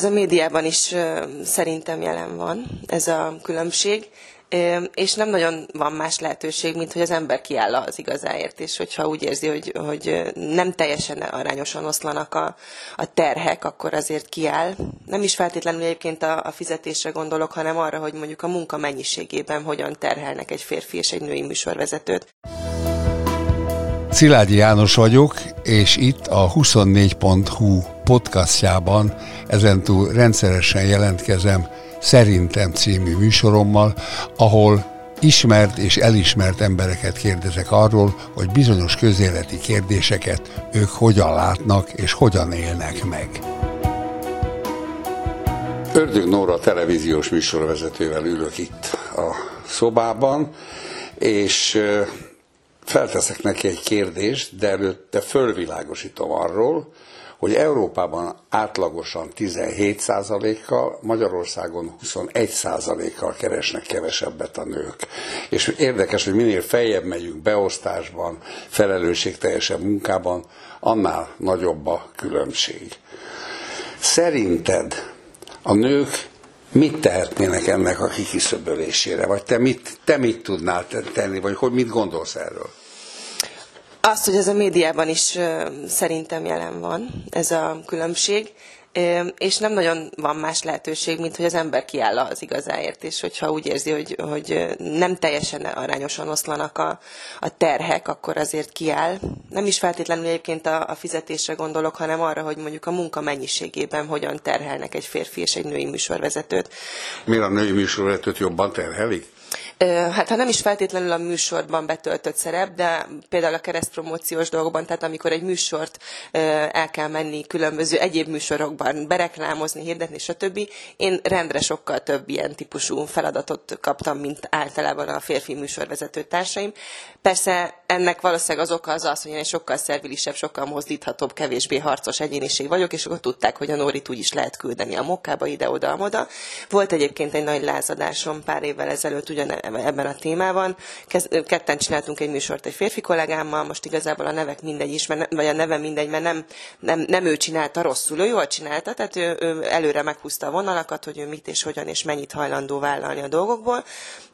Ez a médiában is szerintem jelen van ez a különbség, és nem nagyon van más lehetőség, mint hogy az ember kiáll az igazáért, és hogyha úgy érzi, hogy, hogy nem teljesen arányosan oszlanak a, a terhek, akkor azért kiáll. Nem is feltétlenül egyébként a, a fizetésre gondolok, hanem arra, hogy mondjuk a munka mennyiségében hogyan terhelnek egy férfi és egy női műsorvezetőt. Szilágyi János vagyok, és itt a 24.hu podcastjában ezentúl rendszeresen jelentkezem Szerintem című műsorommal, ahol ismert és elismert embereket kérdezek arról, hogy bizonyos közéleti kérdéseket ők hogyan látnak és hogyan élnek meg. Ördög Nóra televíziós műsorvezetővel ülök itt a szobában, és felteszek neki egy kérdést, de előtte fölvilágosítom arról, hogy Európában átlagosan 17%-kal, Magyarországon 21%-kal keresnek kevesebbet a nők. És érdekes, hogy minél feljebb megyünk beosztásban, felelősségteljesebb munkában, annál nagyobb a különbség. Szerinted a nők mit tehetnének ennek a kikiszöbölésére? Vagy te mit, te mit tudnál tenni, vagy hogy mit gondolsz erről? Azt, hogy ez a médiában is szerintem jelen van, ez a különbség, és nem nagyon van más lehetőség, mint hogy az ember kiáll az igazáért, és hogyha úgy érzi, hogy, hogy nem teljesen arányosan oszlanak a, a terhek, akkor azért kiáll. Nem is feltétlenül egyébként a, a fizetésre gondolok, hanem arra, hogy mondjuk a munka mennyiségében hogyan terhelnek egy férfi és egy női műsorvezetőt. Miért a női műsorvezetőt jobban terhelik? Hát ha nem is feltétlenül a műsorban betöltött szerep, de például a keresztpromóciós dolgokban, tehát amikor egy műsort el kell menni különböző egyéb műsorokban, bereklámozni, hirdetni, stb. Én rendre sokkal több ilyen típusú feladatot kaptam, mint általában a férfi műsorvezető társaim. Persze ennek valószínűleg az oka az az, hogy én egy sokkal szervilisebb, sokkal mozdíthatóbb, kevésbé harcos egyéniség vagyok, és akkor tudták, hogy a Nórit úgy is lehet küldeni a mokkába, ide-oda, oda. Volt egyébként egy nagy lázadásom pár évvel ezelőtt ugyan ebben a témában. Ketten csináltunk egy műsort egy férfi kollégámmal, most igazából a nevek mindegy is, mert, vagy a neve mindegy, mert nem, nem, nem ő csinálta rosszul, ő jól csinálta, tehát ő, ő előre meghúzta a vonalakat, hogy ő mit és hogyan és mennyit hajlandó vállalni a dolgokból.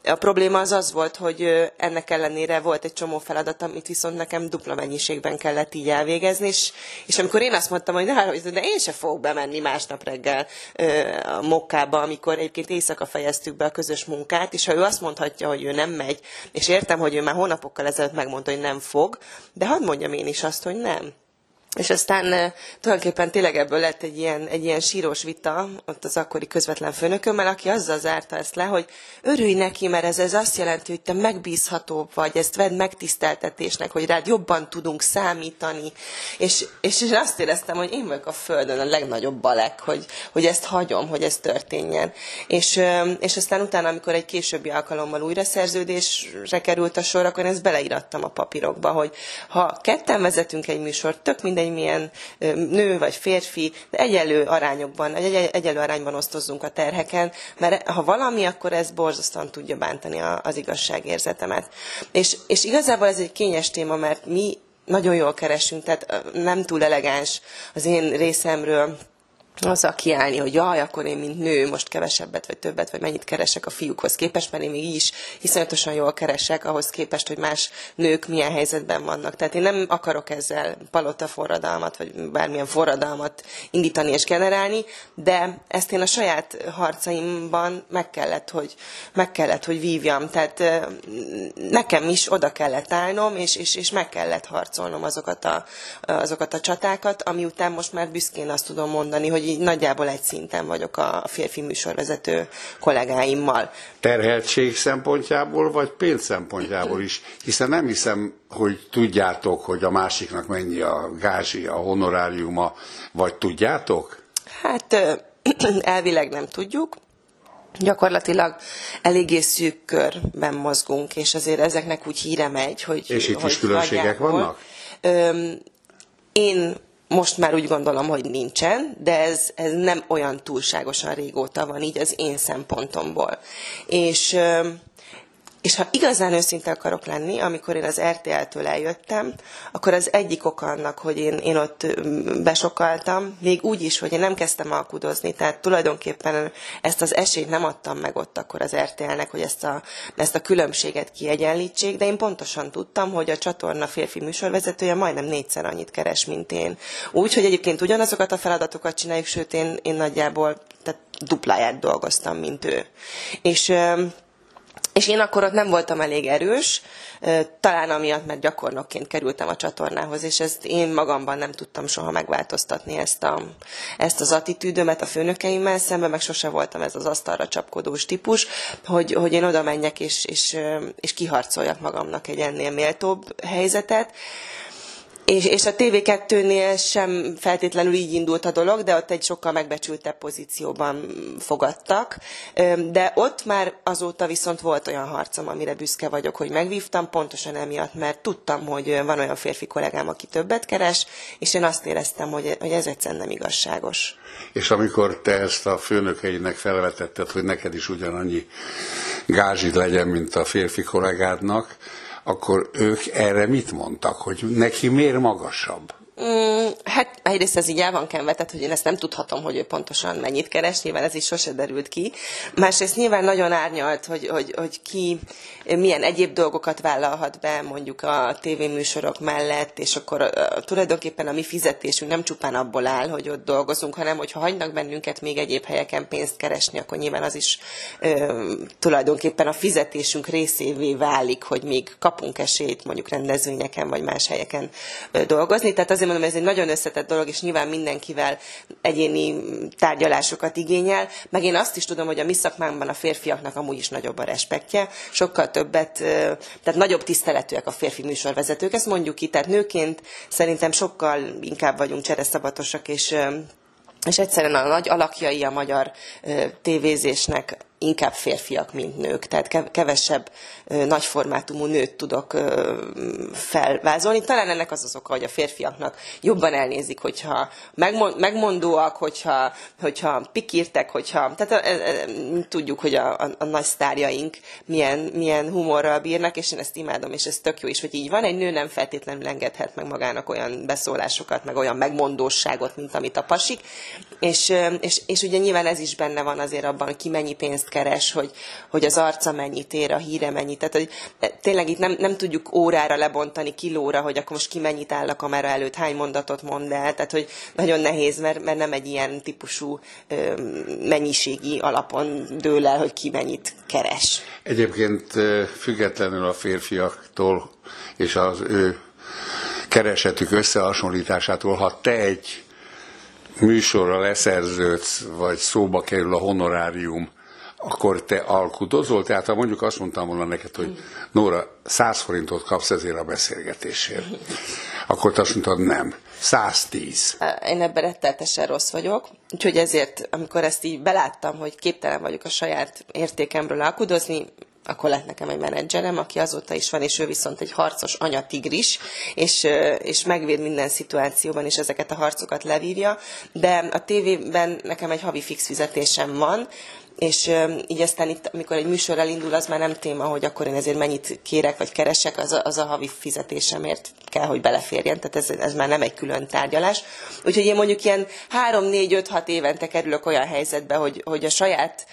A probléma az az volt, hogy ennek ellenére volt egy csomó feladat, amit viszont nekem dupla mennyiségben kellett így elvégezni, és, és amikor én azt mondtam, hogy de, de én se fogok bemenni másnap reggel a mokkába, amikor egyébként éjszaka fejeztük be a közös munkát, és ha ő azt mondhatja, hogy ő nem megy, és értem, hogy ő már hónapokkal ezelőtt megmondta, hogy nem fog, de hadd mondjam én is azt, hogy nem. És aztán tulajdonképpen tényleg ebből lett egy ilyen, egy ilyen sírós vita ott az akkori közvetlen főnökömmel, aki azzal zárta ezt le, hogy örülj neki, mert ez, ez azt jelenti, hogy te megbízhatóbb vagy, ezt vedd megtiszteltetésnek, hogy rád jobban tudunk számítani. És, és, és azt éreztem, hogy én vagyok a Földön a legnagyobb balek, hogy, hogy ezt hagyom, hogy ez történjen. És, és aztán utána, amikor egy későbbi alkalommal újra szerződésre került a sor, akkor ezt beleírattam a papírokba, hogy ha ketten vezetünk egy műsort, tök mindegy, mindegy milyen nő vagy férfi, de egyelő arányokban, egy, egyelő arányban osztozzunk a terheken, mert ha valami, akkor ez borzasztóan tudja bántani az igazságérzetemet. És, és igazából ez egy kényes téma, mert mi nagyon jól keresünk, tehát nem túl elegáns az én részemről azzal kiállni, hogy jaj, akkor én, mint nő, most kevesebbet vagy többet, vagy mennyit keresek a fiúkhoz képest, mert én még is iszonyatosan jól keresek ahhoz képest, hogy más nők milyen helyzetben vannak. Tehát én nem akarok ezzel palota forradalmat, vagy bármilyen forradalmat indítani és generálni, de ezt én a saját harcaimban meg kellett, hogy, meg kellett, hogy vívjam. Tehát nekem is oda kellett állnom, és, és, és meg kellett harcolnom azokat a, azokat a csatákat, ami után most már büszkén azt tudom mondani, hogy így nagyjából egy szinten vagyok a férfi műsorvezető kollégáimmal. Terheltség szempontjából, vagy pénz szempontjából is? Hiszen nem hiszem, hogy tudjátok, hogy a másiknak mennyi a gázsi, a honoráriuma, vagy tudjátok? Hát elvileg nem tudjuk. Gyakorlatilag eléggé szűk körben mozgunk, és azért ezeknek úgy híre megy, hogy... És itt hogy is különbségek vannak? Öm, én most már úgy gondolom, hogy nincsen, de ez, ez nem olyan túlságosan régóta van így az én szempontomból. És, És ha igazán őszinte akarok lenni, amikor én az RTL-től eljöttem, akkor az egyik oka annak, hogy én, én ott besokaltam, még úgy is, hogy én nem kezdtem alkudozni, tehát tulajdonképpen ezt az esélyt nem adtam meg ott akkor az RTL-nek, hogy ezt a, ezt a különbséget kiegyenlítsék, de én pontosan tudtam, hogy a csatorna férfi műsorvezetője majdnem négyszer annyit keres, mint én. Úgy, egyébként ugyanazokat a feladatokat csináljuk, sőt én, én nagyjából tehát dupláját dolgoztam, mint ő. És és én akkor ott nem voltam elég erős, talán amiatt, mert gyakornokként kerültem a csatornához, és ezt én magamban nem tudtam soha megváltoztatni ezt, a, ezt az attitűdömet a főnökeimmel szemben, meg sose voltam ez az asztalra csapkodós típus, hogy, hogy én oda menjek és, és, és kiharcoljak magamnak egy ennél méltóbb helyzetet. És, és a TV2-nél sem feltétlenül így indult a dolog, de ott egy sokkal megbecsültebb pozícióban fogadtak. De ott már azóta viszont volt olyan harcom, amire büszke vagyok, hogy megvívtam, pontosan emiatt, mert tudtam, hogy van olyan férfi kollégám, aki többet keres, és én azt éreztem, hogy, hogy ez egyszerűen nem igazságos. És amikor te ezt a főnökeinek felvetetted, hogy neked is ugyanannyi gázsid legyen, mint a férfi kollégádnak, akkor ők erre mit mondtak, hogy neki miért magasabb? Mm, hát egyrészt ez így el van kenve, tehát hogy én ezt nem tudhatom, hogy ő pontosan mennyit keres, nyilván ez is sose derült ki. Másrészt nyilván nagyon árnyalt, hogy, hogy, hogy ki milyen egyéb dolgokat vállalhat be mondjuk a tévéműsorok mellett, és akkor uh, tulajdonképpen a mi fizetésünk nem csupán abból áll, hogy ott dolgozunk, hanem hogyha hagynak bennünket még egyéb helyeken pénzt keresni, akkor nyilván az is uh, tulajdonképpen a fizetésünk részévé válik, hogy még kapunk esélyt mondjuk rendezvényeken vagy más helyeken uh, dolgozni. Tehát azért mondom, ez egy nagyon összetett dolog, és nyilván mindenkivel egyéni tárgyalásokat igényel, meg én azt is tudom, hogy a mi szakmánkban a férfiaknak amúgy is nagyobb a respektje, sokkal többet, tehát nagyobb tiszteletűek a férfi műsorvezetők, ezt mondjuk ki, tehát nőként szerintem sokkal inkább vagyunk csereszabatosak, és és egyszerűen a nagy alakjai a magyar tévézésnek inkább férfiak, mint nők. Tehát kevesebb nagyformátumú nőt tudok felvázolni. Talán ennek az az oka, hogy a férfiaknak jobban elnézik, hogyha megmondóak, hogyha, hogyha pikírtek, hogyha... Tehát tudjuk, hogy a, a, a nagy sztárjaink milyen, milyen humorral bírnak, és én ezt imádom, és ez tök jó is, hogy így van. Egy nő nem feltétlenül engedhet meg magának olyan beszólásokat, meg olyan megmondóságot, mint amit a pasik. És, és, és ugye nyilván ez is benne van azért abban, hogy ki mennyi pénzt pénzt keres, hogy, hogy az arca mennyit ér, a híre mennyit. Tehát, hogy tényleg itt nem, nem tudjuk órára lebontani, kilóra, hogy akkor most ki mennyit áll a kamera előtt, hány mondatot mond el. Tehát, hogy nagyon nehéz, mert, mert nem egy ilyen típusú ö, mennyiségi alapon dől el, hogy ki mennyit keres. Egyébként függetlenül a férfiaktól és az ő keresetük összehasonlításától, ha te egy műsorra leszerződsz, vagy szóba kerül a honorárium, akkor te alkudozol? Tehát ha mondjuk azt mondtam volna neked, hogy Nóra, 100 forintot kapsz ezért a beszélgetésért, akkor te azt mondtad, nem. 110. Én ebben retteltesen rossz vagyok, úgyhogy ezért, amikor ezt így beláttam, hogy képtelen vagyok a saját értékemről alkudozni, akkor lett nekem egy menedzserem, aki azóta is van, és ő viszont egy harcos anyatigris, és, és megvéd minden szituációban, és ezeket a harcokat levívja, de a tévében nekem egy havi fix fizetésem van, és így aztán itt, amikor egy műsor elindul, az már nem téma, hogy akkor én ezért mennyit kérek, vagy keresek, az a, az a havi fizetésemért kell, hogy beleférjen, tehát ez, ez már nem egy külön tárgyalás. Úgyhogy én mondjuk ilyen 3-4-5-6 évente kerülök olyan helyzetbe, hogy, hogy a saját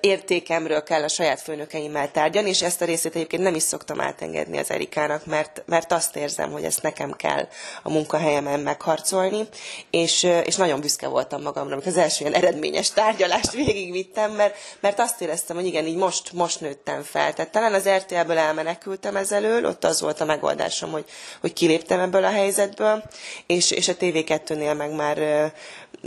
értékemről kell a saját főnökeimmel tárgyalni, és ezt a részét egyébként nem is szoktam átengedni az Erikának, mert, mert azt érzem, hogy ezt nekem kell a munkahelyemen megharcolni, és, és nagyon büszke voltam magamra, amikor az első ilyen eredményes tárgyalást végigvittem, lettem, mert, mert azt éreztem, hogy igen, így most, most nőttem fel. Tehát talán az RTL-ből elmenekültem ezelől, ott az volt a megoldásom, hogy, hogy kiléptem ebből a helyzetből, és, és a TV2-nél meg már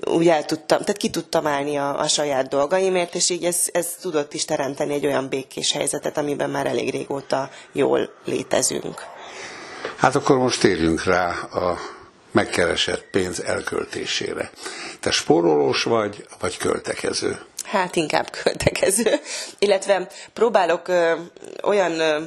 úgy el tudtam, tehát ki tudtam állni a, a saját dolgaimért, és így ez, ez tudott is teremteni egy olyan békés helyzetet, amiben már elég régóta jól létezünk. Hát akkor most térjünk rá a megkeresett pénz elköltésére. Te spórolós vagy, vagy költekező? Hát inkább költekező, illetve próbálok ö, olyan ö,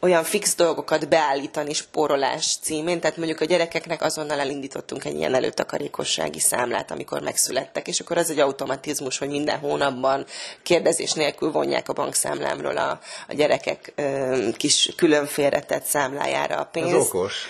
olyan fix dolgokat beállítani spórolás címén, tehát mondjuk a gyerekeknek azonnal elindítottunk egy ilyen előtakarékossági számlát, amikor megszülettek, és akkor az egy automatizmus, hogy minden hónapban kérdezés nélkül vonják a bankszámlámról a, a gyerekek ö, kis külön félretett számlájára a pénzt. Ez okos.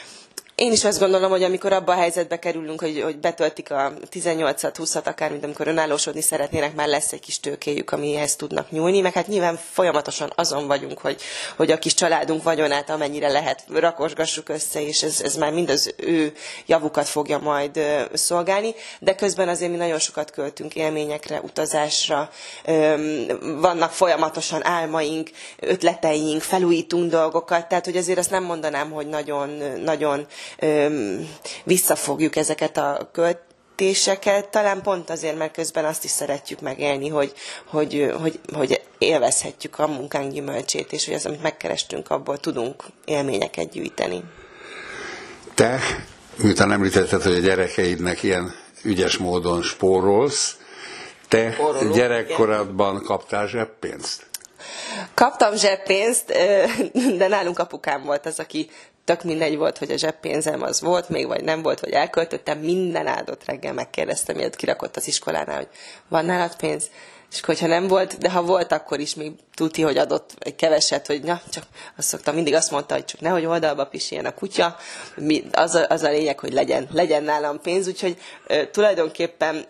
Én is azt gondolom, hogy amikor abba a helyzetbe kerülünk, hogy, hogy betöltik a 18-at, 20-at, akár mint amikor önállósodni szeretnének, már lesz egy kis tőkéjük, amihez tudnak nyúlni, meg hát nyilván folyamatosan azon vagyunk, hogy, hogy a kis családunk vagyonát amennyire lehet rakosgassuk össze, és ez, ez már mind az ő javukat fogja majd szolgálni, de közben azért mi nagyon sokat költünk élményekre, utazásra, vannak folyamatosan álmaink, ötleteink, felújítunk dolgokat, tehát hogy azért azt nem mondanám, hogy nagyon, nagyon visszafogjuk ezeket a költéseket, talán pont azért, mert közben azt is szeretjük megélni, hogy, hogy, hogy, hogy élvezhetjük a munkánk gyümölcsét, és hogy az, amit megkerestünk, abból tudunk élményeket gyűjteni. Te, miután említetted, hogy a gyerekeidnek ilyen ügyes módon spórolsz, te Spóroló, gyerekkoradban igen. kaptál zseppénzt? Kaptam zseppénzt, de nálunk apukám volt az, aki tök mindegy volt, hogy a zseppénzem az volt még, vagy nem volt, vagy elköltöttem, minden áldott reggel megkérdeztem, miért kirakott az iskolánál, hogy van nálad pénz? És hogyha nem volt, de ha volt, akkor is még tudti, hogy adott egy keveset, hogy na, csak azt szoktam, mindig azt mondta, hogy csak nehogy oldalba pisiljen a kutya, az a, az a lényeg, hogy legyen, legyen nálam pénz, úgyhogy e, tulajdonképpen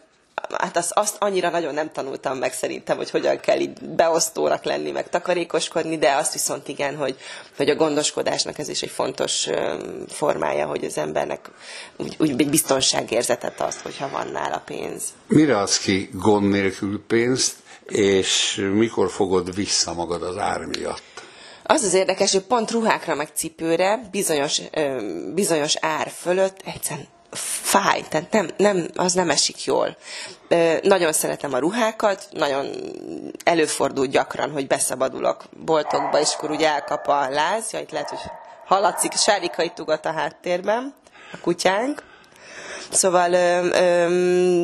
hát azt, azt annyira nagyon nem tanultam meg szerintem, hogy hogyan kell így beosztónak lenni, meg takarékoskodni, de azt viszont igen, hogy, hogy a gondoskodásnak ez is egy fontos formája, hogy az embernek úgy, úgy egy biztonságérzetet azt, hogyha van nála pénz. Mire adsz ki gond nélkül pénzt, és mikor fogod vissza magad az ár miatt? Az az érdekes, hogy pont ruhákra meg cipőre bizonyos, bizonyos ár fölött egyszerűen fáj, tehát nem, nem, az nem esik jól. Nagyon szeretem a ruhákat, nagyon előfordul gyakran, hogy beszabadulok boltokba, és akkor úgy elkap a láz, ja, itt lehet, hogy hallatszik, Sárika itt ugat a háttérben, a kutyánk, Szóval,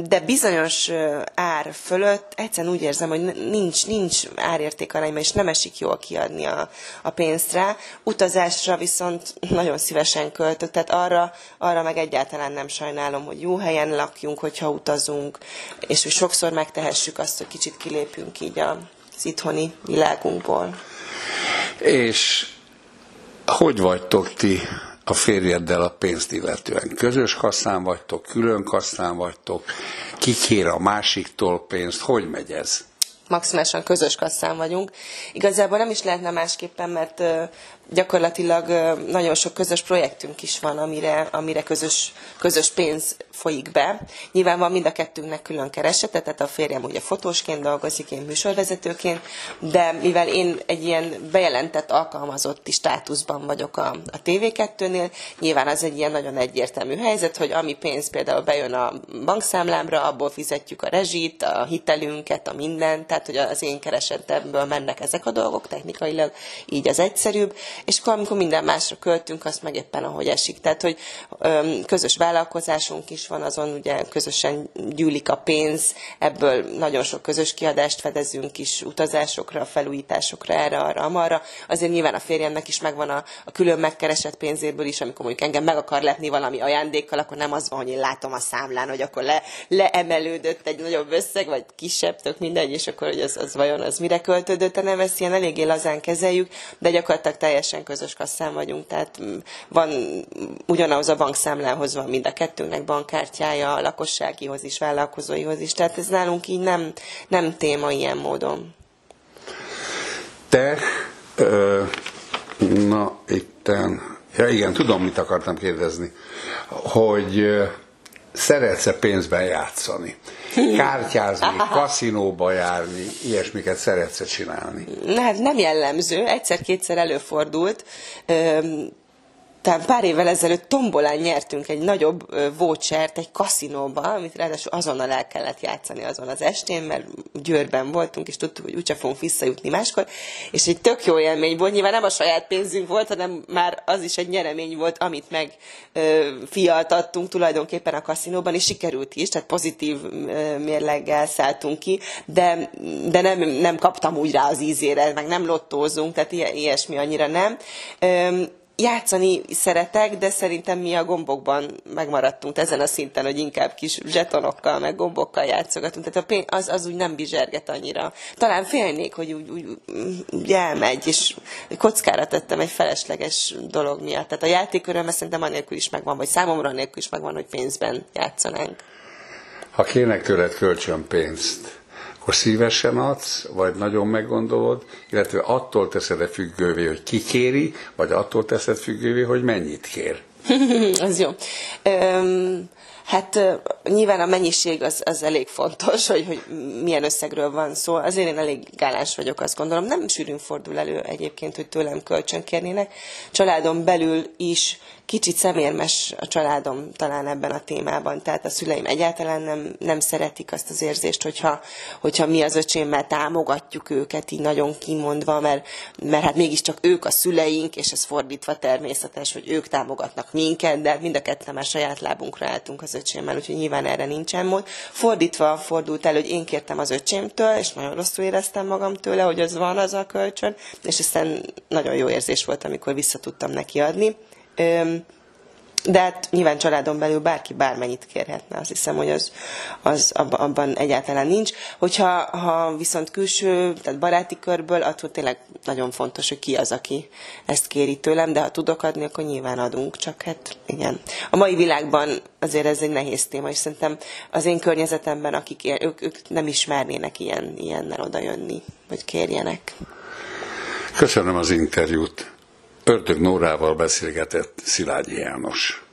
de bizonyos ár fölött egyszerűen úgy érzem, hogy nincs, nincs árértékarányban, és nem esik jól kiadni a, a pénzt rá. Utazásra viszont nagyon szívesen költök, tehát arra, arra meg egyáltalán nem sajnálom, hogy jó helyen lakjunk, hogyha utazunk, és hogy sokszor megtehessük azt, hogy kicsit kilépünk így az itthoni világunkból. És hogy vagytok ti a férjeddel a pénzt illetően. Közös kasszán vagytok, külön kasszán vagytok, ki kér a másiktól pénzt, hogy megy ez? maximálisan közös kasszán vagyunk. Igazából nem is lehetne másképpen, mert gyakorlatilag nagyon sok közös projektünk is van, amire, amire közös, közös pénz folyik be. Nyilván van mind a kettőnknek külön keresete, tehát a férjem ugye fotósként dolgozik, én műsorvezetőként, de mivel én egy ilyen bejelentett alkalmazotti státuszban vagyok a, a TV2-nél, nyilván az egy ilyen nagyon egyértelmű helyzet, hogy ami pénz például bejön a bankszámlámra, abból fizetjük a rezsit, a hitelünket, a mindent, tehát hogy az én keresetemből mennek ezek a dolgok technikailag, így az egyszerűbb, és akkor amikor minden másra költünk, azt meg éppen ahogy esik. Tehát, hogy közös vállalkozásunk is van, azon ugye közösen gyűlik a pénz, ebből nagyon sok közös kiadást fedezünk is utazásokra, felújításokra, erre, arra, amarra. Azért nyilván a férjemnek is megvan a, a külön megkeresett pénzéből is, amikor mondjuk engem meg akar lepni valami ajándékkal, akkor nem az van, hogy én látom a számlán, hogy akkor le, leemelődött egy nagyobb összeg, vagy kisebb, tök mindegy, és akkor hogy az, az vajon az mire költődött, nem ezt ilyen eléggé lazán kezeljük, de gyakorlatilag teljesen közös kasszán vagyunk, tehát mm, van ugyanaz a bankszámlához van mind a kettőnknek bankkártyája, a lakosságihoz is, vállalkozóihoz is, tehát ez nálunk így nem, nem téma ilyen módon. Te, ö, na itten, ja igen, tudom, mit akartam kérdezni, hogy szeretsz-e pénzben játszani? Kártyázni, kaszinóba járni, ilyesmiket szeretsz-e csinálni? Hát nem jellemző, egyszer-kétszer előfordult talán pár évvel ezelőtt tombolán nyertünk egy nagyobb vouchert egy kaszinóba, amit ráadásul azonnal el kellett játszani azon az estén, mert Győrben voltunk, és tudtuk, hogy úgyse fogunk visszajutni máskor, és egy tök jó élmény volt, nyilván nem a saját pénzünk volt, hanem már az is egy nyeremény volt, amit meg fialtattunk tulajdonképpen a kaszinóban, és sikerült is, tehát pozitív mérleggel szálltunk ki, de, de nem, nem kaptam úgy rá az ízére, meg nem lottózunk, tehát ilyesmi annyira nem játszani szeretek, de szerintem mi a gombokban megmaradtunk ezen a szinten, hogy inkább kis zsetonokkal, meg gombokkal játszogatunk. Tehát a pénz, az, az úgy nem bizserget annyira. Talán félnék, hogy úgy, úgy, úgy elmegy, és kockára tettem egy felesleges dolog miatt. Tehát a játéköröm szerintem anélkül is megvan, vagy számomra anélkül is megvan, hogy pénzben játszanánk. Ha kérnek tőled kölcsön pénzt, akkor szívesen adsz, vagy nagyon meggondolod, illetve attól teszed-e függővé, hogy ki kéri, vagy attól teszed függővé, hogy mennyit kér? az jó. Um, Hát nyilván a mennyiség az, az elég fontos, hogy, hogy milyen összegről van szó. Azért én elég gáláns vagyok, azt gondolom. Nem sűrűn fordul elő egyébként, hogy tőlem kölcsön kérnének. Családon belül is kicsit szemérmes a családom talán ebben a témában. Tehát a szüleim egyáltalán nem, nem szeretik azt az érzést, hogyha, hogyha mi az öcsémmel támogatjuk őket, így nagyon kimondva, mert, mert hát mégiscsak ők a szüleink, és ez fordítva természetes, hogy ők támogatnak minket, de mind a ketten már saját lábunkra álltunk az öcsémmel, úgyhogy nyilván erre nincsen mód. Fordítva fordult el, hogy én kértem az öcsémtől, és nagyon rosszul éreztem magam tőle, hogy az van az a kölcsön, és aztán nagyon jó érzés volt, amikor vissza tudtam neki adni. De hát nyilván családon belül bárki bármennyit kérhetne, azt hiszem, hogy az, az abban egyáltalán nincs. Hogyha ha viszont külső, tehát baráti körből, attól tényleg nagyon fontos, hogy ki az, aki ezt kéri tőlem, de ha tudok adni, akkor nyilván adunk, csak hát igen. A mai világban azért ez egy nehéz téma, és szerintem az én környezetemben, akik él, ők, ők nem ismernének ilyen, ilyennel odajönni, hogy kérjenek. Köszönöm az interjút. Ördög Nórával beszélgetett Szilágyi János.